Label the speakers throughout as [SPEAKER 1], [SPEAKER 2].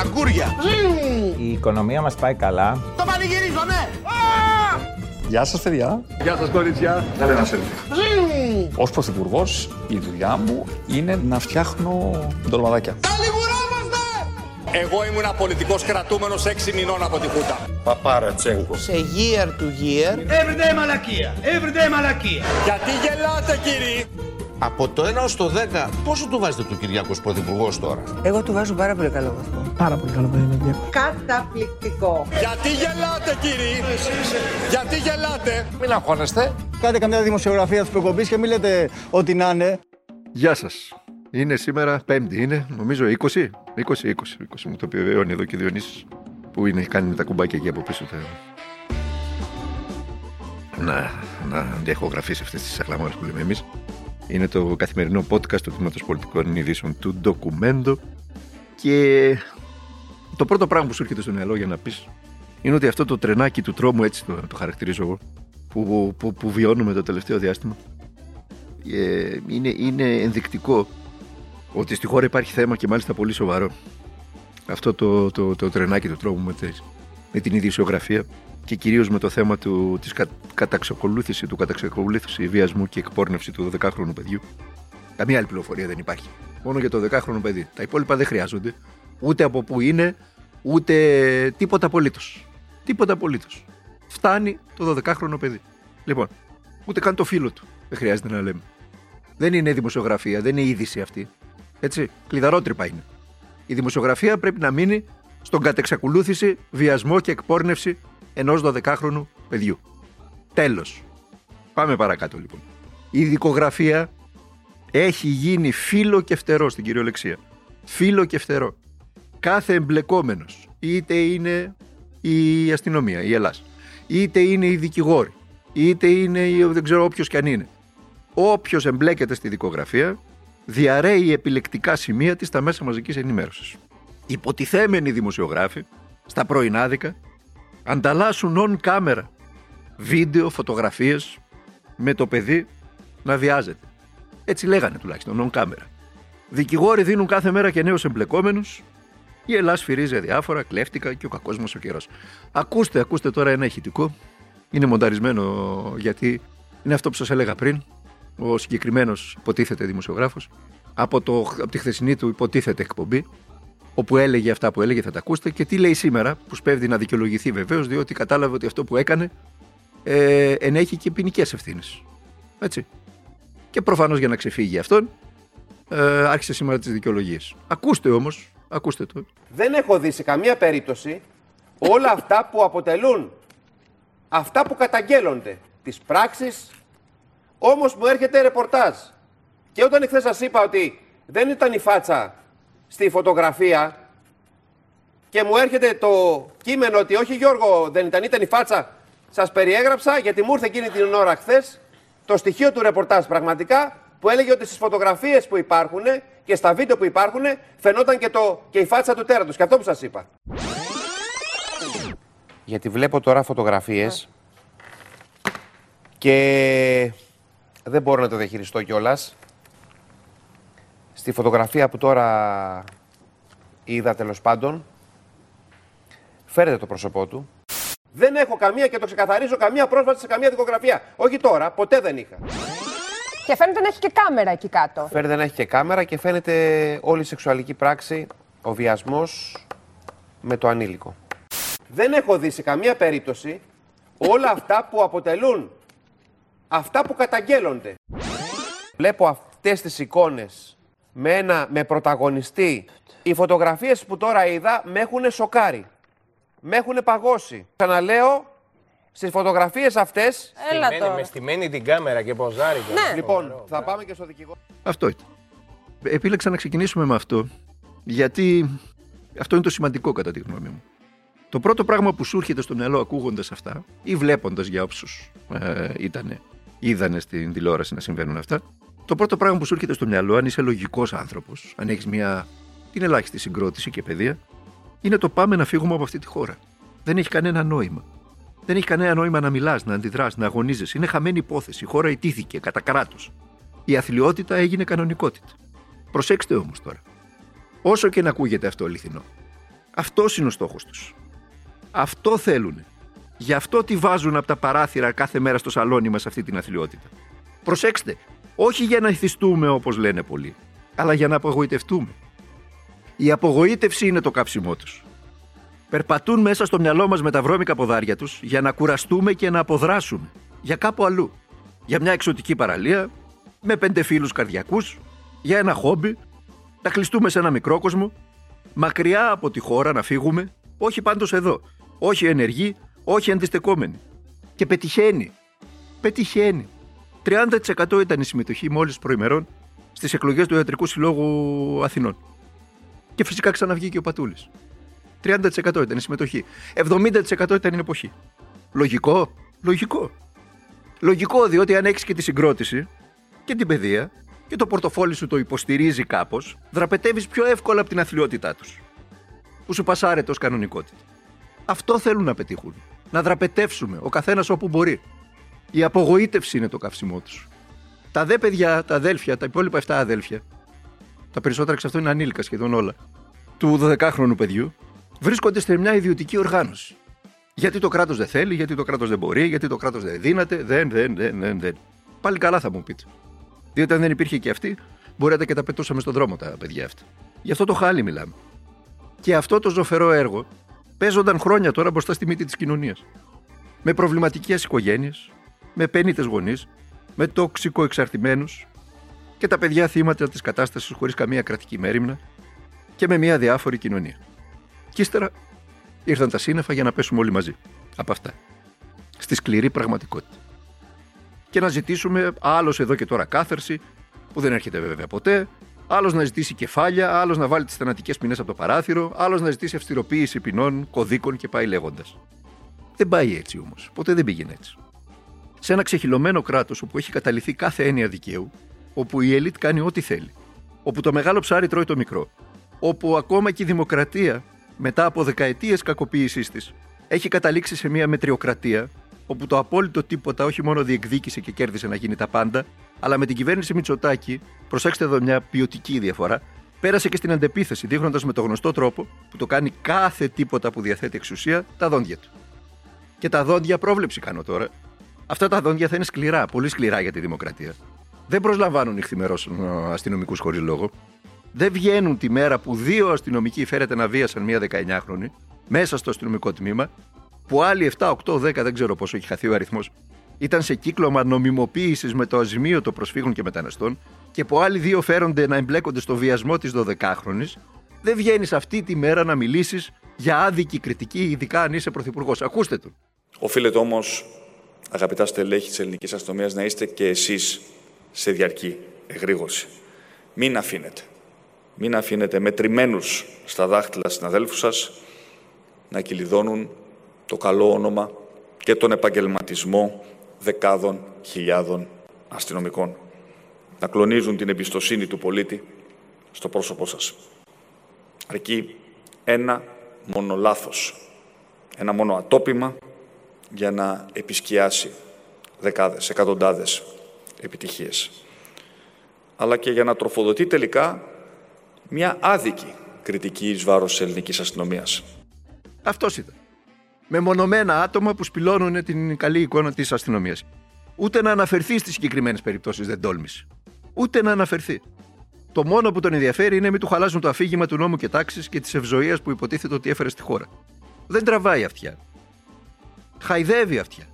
[SPEAKER 1] Αγκούρια.
[SPEAKER 2] Η οικονομία μας πάει καλά.
[SPEAKER 1] Το πανηγυρίζω, ναι.
[SPEAKER 3] Γεια σας παιδιά.
[SPEAKER 4] Γεια σας κορίτσια.
[SPEAKER 3] Θέλετε ένα selfie. Ως πρωθυπουργός η δουλειά μου είναι να φτιάχνω ντολμαδάκια.
[SPEAKER 4] Εγώ ήμουν πολιτικός κρατούμενος 6 μηνών από τη Χούτα.
[SPEAKER 5] Παπάρατσέγκο.
[SPEAKER 1] Σε year to year.
[SPEAKER 6] Everyday μαλακία. Everyday μαλακία.
[SPEAKER 4] Γιατί γελάτε κύριοι;
[SPEAKER 5] Από το 1 ως το 10, πόσο του βάζετε του Κυριάκος Πρωθυπουργός τώρα;
[SPEAKER 7] Εγώ του βάζω πάρα πολύ καλό βαθμό.
[SPEAKER 6] Πάρα πολύ καλό παιδί είναι Διάκο.
[SPEAKER 7] Καταπληκτικό.
[SPEAKER 4] Γιατί γελάτε κύριοι. Γιατί γελάτε;
[SPEAKER 5] Μην αγχώνεστε.
[SPEAKER 8] Κάντε καμιά δημοσιογραφία τη προκοπή και μην λέτε ότι να είναι.
[SPEAKER 9] Γεια σας. Είναι σήμερα Πέμπτη, είναι νομίζω 20. 20, 20, 20 μου το επιβεβαιώνει εδώ και ο Διονύσης που είναι, κάνει τα κουμπάκια εκεί από πίσω. Τα... Να, να διαχογραφήσει αυτές τις αχλαμόρες που λέμε εμείς. Είναι το καθημερινό podcast του Τμήματος Πολιτικών Ειδήσεων του Ντοκουμέντο και το πρώτο πράγμα που σου έρχεται στο μυαλό για να πεις είναι ότι αυτό το τρενάκι του τρόμου, έτσι το, το χαρακτηρίζω εγώ, που, που, που βιώνουμε το τελευταίο διάστημα, ε, είναι, είναι ενδεικτικό ότι στη χώρα υπάρχει θέμα και μάλιστα πολύ σοβαρό. Αυτό το, το, το, τρενάκι του τρόμου με, τις, με την ειδησιογραφία και κυρίως με το θέμα του, της κα, καταξακολούθηση, του καταξακολούθηση βιασμού και εκπόρνευση του 12χρονου παιδιού. Καμία άλλη πληροφορία δεν υπάρχει. Μόνο για το 12χρονο παιδί. Τα υπόλοιπα δεν χρειάζονται. Ούτε από πού είναι, ούτε τίποτα απολύτως. Τίποτα απολύτως. Φτάνει το 12χρονο παιδί. Λοιπόν, ούτε καν το φίλο του. Δεν χρειάζεται να λέμε. Δεν είναι δημοσιογραφία, δεν είναι είδηση αυτή. Έτσι, κλειδαρότρυπα είναι. Η δημοσιογραφία πρέπει να μείνει στον κατεξακολούθηση, βιασμό και εκπόρνευση ενός 12χρονου παιδιού. Τέλος. Πάμε παρακάτω λοιπόν. Η δικογραφία έχει γίνει φίλο και φτερό στην κυριολεξία. Φίλο και φτερό. Κάθε εμπλεκόμενος, είτε είναι η αστυνομία, η Ελλάς, είτε είναι οι δικηγόροι, είτε είναι δεν ξέρω όποιος κι αν είναι. Όποιος εμπλέκεται στη δικογραφία διαρρέει επιλεκτικά σημεία της στα μέσα μαζικής ενημέρωσης. Υποτιθέμενοι δημοσιογράφοι, στα πρωινάδικα, ανταλλάσσουν on κάμερα βίντεο, φωτογραφίες με το παιδί να βιάζεται. Έτσι λέγανε τουλάχιστον on κάμερα. Δικηγόροι δίνουν κάθε μέρα και νέους εμπλεκόμενους η Ελλάδα σφυρίζει διάφορα, κλέφτηκα και ο κακό μα ο καιρός. Ακούστε, ακούστε τώρα ένα ηχητικό. Είναι μονταρισμένο γιατί είναι αυτό που σας έλεγα πριν. Ο συγκεκριμένος υποτίθεται δημοσιογράφος από, το, από τη χθεσινή του υποτίθεται εκπομπή, όπου έλεγε αυτά που έλεγε, θα τα ακούσετε, και τι λέει σήμερα, που σπέβδει να δικαιολογηθεί βεβαίως, διότι κατάλαβε ότι αυτό που έκανε ε, ενέχει και ποινικές ευθύνες. Έτσι. Και προφανώς για να ξεφύγει αυτόν, ε, άρχισε σήμερα τις δικαιολογίες. Ακούστε όμως, ακούστε το.
[SPEAKER 10] Δεν έχω δει σε καμία περίπτωση όλα αυτά που αποτελούν αυτά που καταγγέλλονται. Τις πράξεις, όμως μου έρχεται ρεπορτάζ. Και όταν εχθές σας είπα ότι δεν ήταν η φάτσα στη φωτογραφία και μου έρχεται το κείμενο ότι όχι Γιώργο δεν ήταν, ήταν η φάτσα, σας περιέγραψα γιατί μου ήρθε εκείνη την ώρα χθες το στοιχείο του ρεπορτάζ πραγματικά που έλεγε ότι στις φωτογραφίες που υπάρχουν και στα βίντεο που υπάρχουν φαινόταν και, το, και η φάτσα του τέρατος. Και αυτό που σας είπα. Γιατί βλέπω τώρα φωτογραφίες και δεν μπορώ να το διαχειριστώ κιόλας. Στη φωτογραφία που τώρα είδα τέλος πάντων, φέρετε το πρόσωπό του. Δεν έχω καμία και το ξεκαθαρίζω καμία πρόσβαση σε καμία δικογραφία. Όχι τώρα, ποτέ δεν είχα.
[SPEAKER 11] Και φαίνεται να έχει και κάμερα εκεί κάτω.
[SPEAKER 10] Φαίνεται να έχει και κάμερα και φαίνεται όλη η σεξουαλική πράξη, ο βιασμός με το ανήλικο. Δεν έχω δει σε καμία περίπτωση όλα αυτά που αποτελούν αυτά που καταγγέλλονται. Βλέπω αυτές τις εικόνες με, ένα, με πρωταγωνιστή. Οι φωτογραφίες που τώρα είδα με έχουν σοκάρει. Με έχουν παγώσει. Ξαναλέω, στις φωτογραφίες αυτές...
[SPEAKER 12] Έλα τώρα. Με στημένη την κάμερα και ποζάρι.
[SPEAKER 10] Ναι. Λοιπόν, θα πάμε και στο δικηγόρο.
[SPEAKER 9] Αυτό ήταν. Επίλεξα να ξεκινήσουμε με αυτό, γιατί αυτό είναι το σημαντικό κατά τη γνώμη μου. Το πρώτο πράγμα που σου έρχεται στο μυαλό ακούγοντας αυτά ή βλέποντας για όψους ε, ήταν, είδανε στην τηλεόραση να συμβαίνουν αυτά, το πρώτο πράγμα που σου έρχεται στο μυαλό, αν είσαι λογικός άνθρωπος, αν έχεις μια την ελάχιστη συγκρότηση και παιδεία, είναι το πάμε να φύγουμε από αυτή τη χώρα. Δεν έχει κανένα νόημα. Δεν έχει κανένα νόημα να μιλάς, να αντιδράς, να αγωνίζεσαι. Είναι χαμένη υπόθεση. Η χώρα ιτήθηκε κατά κράτος. Η αθλειότητα έγινε κανονικότητα. Προσέξτε όμως τώρα. Όσο και να ακούγεται αυτό αληθινό, Αυτός είναι ο στόχος τους. Αυτό θέλουν. Γι' αυτό τη βάζουν από τα παράθυρα κάθε μέρα στο σαλόνι μας αυτή την αθλειότητα. Προσέξτε, όχι για να ηθιστούμε όπως λένε πολλοί, αλλά για να απογοητευτούμε. Η απογοήτευση είναι το κάψιμό τους. Περπατούν μέσα στο μυαλό μας με τα βρώμικα ποδάρια τους για να κουραστούμε και να αποδράσουμε. Για κάπου αλλού. Για μια εξωτική παραλία, με πέντε φίλους καρδιακούς, για ένα χόμπι, να κλειστούμε σε ένα μικρό κόσμο, μακριά από τη χώρα να φύγουμε, όχι πάντως εδώ, όχι ενεργοί, όχι αντιστεκόμενοι. Και πετυχαίνει. Πετυχαίνει. 30% ήταν η συμμετοχή μόλις προημερών στις εκλογές του Ιατρικού Συλλόγου Αθηνών. Και φυσικά ξαναβγήκε ο Πατούλης. 30% ήταν η συμμετοχή. 70% ήταν η εποχή. Λογικό. Λογικό. Λογικό διότι αν έχεις και τη συγκρότηση και την παιδεία και το πορτοφόλι σου το υποστηρίζει κάπως, δραπετεύεις πιο εύκολα από την αθλειότητά τους. Που σου πασάρεται ως κανονικότητα. Αυτό θέλουν να πετύχουν. Να δραπετεύσουμε ο καθένας όπου μπορεί. Η απογοήτευση είναι το καύσιμό τους. Τα δε παιδιά, τα αδέλφια, τα υπόλοιπα 7 αδέλφια, τα περισσότερα εξ αυτών είναι ανήλικα σχεδόν όλα, του 12χρονου παιδιού, βρίσκονται σε μια ιδιωτική οργάνωση. Γιατί το κράτος δεν θέλει, γιατί το κράτος δεν μπορεί, γιατί το κράτος δεν δύναται, δεν, δεν, δεν, δεν, δεν. Πάλι καλά θα μου πείτε. Διότι αν δεν υπήρχε και αυτή, μπορείτε και τα πετούσαμε στον δρόμο τα παιδιά αυτά. Γι' αυτό το χάλι μιλάμε. Και αυτό το ζωφερό έργο παίζονταν χρόνια τώρα μπροστά στη μύτη της κοινωνίας. Με προβληματικές οικογένειες, με πέννητε γονείς, με τόξικο εξαρτημένους και τα παιδιά θύματα της κατάστασης χωρίς καμία κρατική μέρημνα και με μια διάφορη κοινωνία. Και ύστερα ήρθαν τα σύννεφα για να πέσουμε όλοι μαζί. Από αυτά. Στη σκληρή πραγματικότητα. Και να ζητήσουμε άλλος εδώ και τώρα κάθερση, που δεν έρχεται βέβαια ποτέ, άλλος να ζητήσει κεφάλια, άλλος να βάλει τις θανατικές ποινές από το παράθυρο, άλλος να ζητήσει αυστηροποίηση ποινών, κωδίκων και πάει λέγοντας. Δεν πάει έτσι όμως. Ποτέ δεν πήγαινε έτσι. Σε ένα ξεχυλωμένο κράτος όπου έχει καταληθεί κάθε έννοια δικαίου, όπου η ελίτ κάνει ό,τι θέλει, όπου το μεγάλο ψάρι τρώει το μικρό, όπου ακόμα και η δημοκρατία, μετά από δεκαετίες κακοποίησής της, έχει καταλήξει σε μια μετριοκρατία, όπου το απόλυτο τίποτα όχι μόνο διεκδίκησε και κέρδισε να γίνει τα πάντα, αλλά με την κυβέρνηση Μητσοτάκη, προσέξτε εδώ μια ποιοτική διαφορά, πέρασε και στην αντεπίθεση, δείχνοντας με το γνωστό τρόπο, που το κάνει κάθε τίποτα που διαθέτει εξουσία, τα δόντια του. Και τα δόντια, πρόβλεψη κάνω τώρα, αυτά τα δόντια θα είναι σκληρά, πολύ σκληρά για τη δημοκρατία. Δεν προσλαμβάνουν νυχθημερό αστυνομικούς χωρίς λόγο. Δεν βγαίνουν τη μέρα που δύο αστυνομικοί φέρεται να βίασαν μία 19χρονη μέσα στο αστυνομικό τμήμα, που άλλοι 7, 8, 10, δεν ξέρω πόσο έχει χαθεί ο αριθμός, ήταν σε κύκλωμα νομιμοποίησης με το αζημίωτο προσφύγων και μεταναστών, και που άλλοι δύο φέρονται να εμπλέκονται στο βιασμό της 12χρονη, δεν βγαίνεις αυτή τη μέρα να μιλήσεις για άδικη κριτική, ειδικά αν είσαι πρωθυπουργός. Ακούστε τον.
[SPEAKER 13] Οφείλετε όμως, αγαπητά στελέχη της ελληνικής αστυνομίας, να είστε και εσείς σε διαρκή εγρήγορση. Μην αφήνετε. Μην αφήνετε μετρημένους στα δάχτυλα συναδέλφους σας να κυλιδώνουν το καλό όνομα και τον επαγγελματισμό δεκάδων χιλιάδων αστυνομικών. Να κλονίζουν την εμπιστοσύνη του πολίτη στο πρόσωπό σας. Αρκεί ένα μόνο λάθος, ένα μόνο ατόπιμα για να επισκιάσει δεκάδες, εκατοντάδες επιτυχίες. Αλλά και για να τροφοδοτεί τελικά μια άδικη κριτική εις βάρος της ελληνικής αστυνομίας.
[SPEAKER 9] Αυτός ήταν. Με μονομένα άτομα που σπηλώνουν την καλή εικόνα της αστυνομίας. Ούτε να αναφερθεί στις συγκεκριμένες περιπτώσεις δεν τόλμησε. Ούτε να αναφερθεί. Το μόνο που τον ενδιαφέρει είναι μην του χαλάσουν το αφήγημα του νόμου και τάξης και της ευζοίας που υποτίθεται ότι έφερε στη χώρα. Δεν τραβάει αυτιά. Χαϊδεύει αυτιά.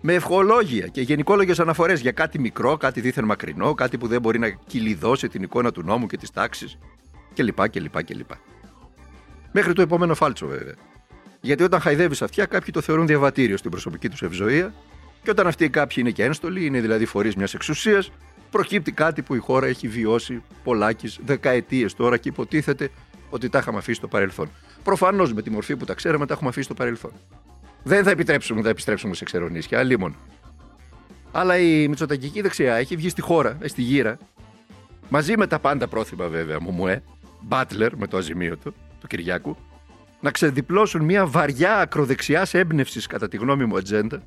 [SPEAKER 9] Με ευχολόγια και γενικόλογες αναφορές για κάτι μικρό, κάτι δίθεν μακρινό, κάτι που δεν μπορεί να κυλιδώσει την εικόνα του νόμου και της τάξης κλπ. κλπ, κλπ. Μέχρι το επόμενο φάλτσο βέβαια. Γιατί όταν χαϊδεύεις αυτιά, κάποιοι το θεωρούν διαβατήριο στην προσωπική τους ευζοία, και όταν αυτοί οι κάποιοι είναι και ένστολοι, είναι δηλαδή φορείς μιας εξουσίας, προκύπτει κάτι που η χώρα έχει βιώσει πολλάκις δεκαετίες τώρα και υποτίθεται ότι τα είχαμε αφήσει στο παρελθόν. Προφανώς με τη μορφή που τα ξέραμε, τα έχουμε αφήσει στο παρελθόν. Δεν θα επιτρέψουμε να επιστρέψουμε σε ξερονίσια, αλλήμον. Αλλά η Μητσοτακική δεξιά έχει βγει στη χώρα, ε, στη γύρα, μαζί με τα πάντα πρόθυμα βέβαια, Μουμουέ, Μπάτλερ με το αζημίωτο, του Κυριάκου, να ξεδιπλώσουν μια βαριά ακροδεξιάς έμπνευσης, κατά τη γνώμη μου, ατζέντα,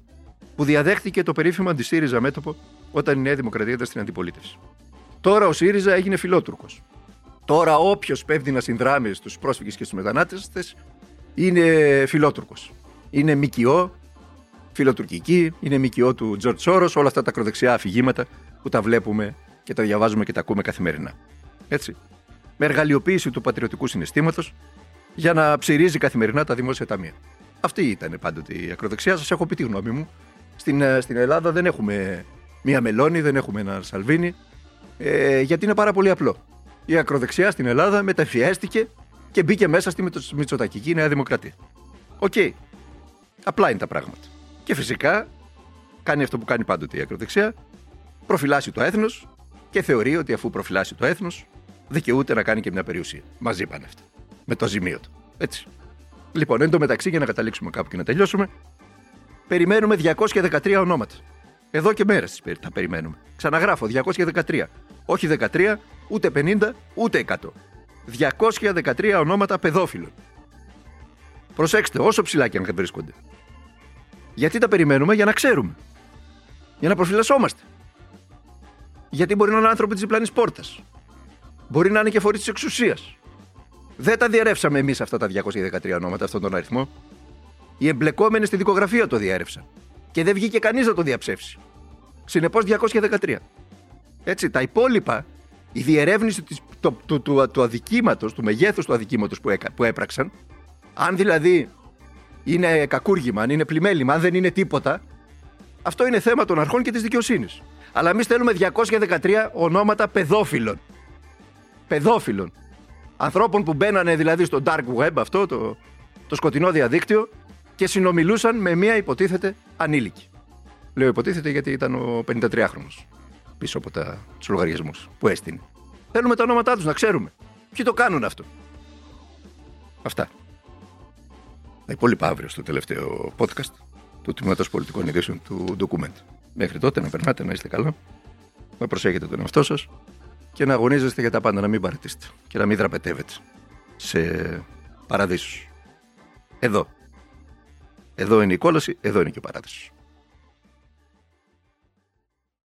[SPEAKER 9] που διαδέχτηκε το περίφημο αντισύριζα μέτωπο όταν η Νέα Δημοκρατία ήταν στην αντιπολίτευση. Τώρα ο ΣΥΡΙΖΑ έγινε φιλότουρκος. Τώρα όποιος πέφτει να συνδράμει στους πρόσφυγες και στους μετανάστες είναι φιλότουρκος. Είναι μικιό, φιλοτουρκική, είναι μικιό του Τζορτ Σόρος, όλα αυτά τα ακροδεξιά αφηγήματα που τα βλέπουμε και τα διαβάζουμε και τα ακούμε καθημερινά. Έτσι. Με εργαλειοποίηση του πατριωτικού συναισθήματος για να ψηρίζει καθημερινά τα δημόσια ταμεία. Αυτή ήταν πάντοτε η ακροδεξιά. Σας έχω πει τη γνώμη μου. Στην, ε, στην Ελλάδα δεν έχουμε μία Μελόνι, δεν έχουμε ένα Σαλβίνι, ε, γιατί είναι πάρα πολύ απλό. Η ακροδεξιά στην Ελλάδα μεταμφιέστηκε και μπήκε μέσα στη Μητσοτακική Νέα Δημοκρατία. Οκ. Απλά είναι τα πράγματα. Και φυσικά κάνει αυτό που κάνει πάντοτε η ακροδεξιά, προφυλάσσει το έθνος και θεωρεί ότι αφού προφυλάσσει το έθνος, δικαιούται να κάνει και μια περιουσία. Μαζί πάνε αυτά. Με το ζημίο του. Έτσι. Λοιπόν, εν τω μεταξύ, για να καταλήξουμε κάπου και να τελειώσουμε, περιμένουμε 213 ονόματα. Εδώ και μέρες τα περιμένουμε. Ξαναγράφω 213. Όχι 13, ούτε 50, ούτε 100. 213 ονόματα παιδόφιλων. Προσέξτε, όσο ψηλά και αν βρίσκονται. Γιατί τα περιμένουμε; Για να ξέρουμε. Για να προφυλασσόμαστε. Γιατί μπορεί να είναι άνθρωποι της διπλανή πόρτας. Μπορεί να είναι και φορείς της εξουσίας. Δεν τα διαρρεύσαμε εμείς αυτά τα 213 ονόματα, αυτόν τον αριθμό. Οι εμπλεκόμενοι στη δικογραφία το διέρευσαν. Και δεν βγήκε κανείς να το διαψεύσει. Συνεπώς 213. Έτσι, τα υπόλοιπα, η διερεύνηση του, του, του, του, του αδικήματος, του μεγέθους του αδικήματος που, που έπραξαν, αν δηλαδή είναι κακούργημα, αν είναι πλημέλημα, αν δεν είναι τίποτα, αυτό είναι θέμα των αρχών και της δικαιοσύνης. Αλλά εμείς θέλουμε 213 ονόματα παιδόφιλων. Παιδόφιλων. Ανθρώπων που μπαίνανε δηλαδή στο dark web αυτό, το, το σκοτεινό διαδίκτυο και συνομιλούσαν με μία υποτίθεται ανήλικη. Λέω υποτίθεται γιατί ήταν ο 53χρονος πίσω από τα, τους λογαριασμούς που έστεινε. Θέλουμε τα ονόματά τους να ξέρουμε. Ποιοι το κάνουν αυτό. Αυτά. Τα υπόλοιπα αύριο στο τελευταίο podcast του Τμήματος Πολιτικών Ειδήσεων του Document. Μέχρι τότε να περνάτε, να είστε καλά, να προσέχετε τον εαυτό σας και να αγωνίζεστε για τα πάντα, να μην παρατήσετε και να μην δραπετεύετε σε παραδείσους. Εδώ. Εδώ είναι η κόλαση, εδώ είναι και ο παράδεισος.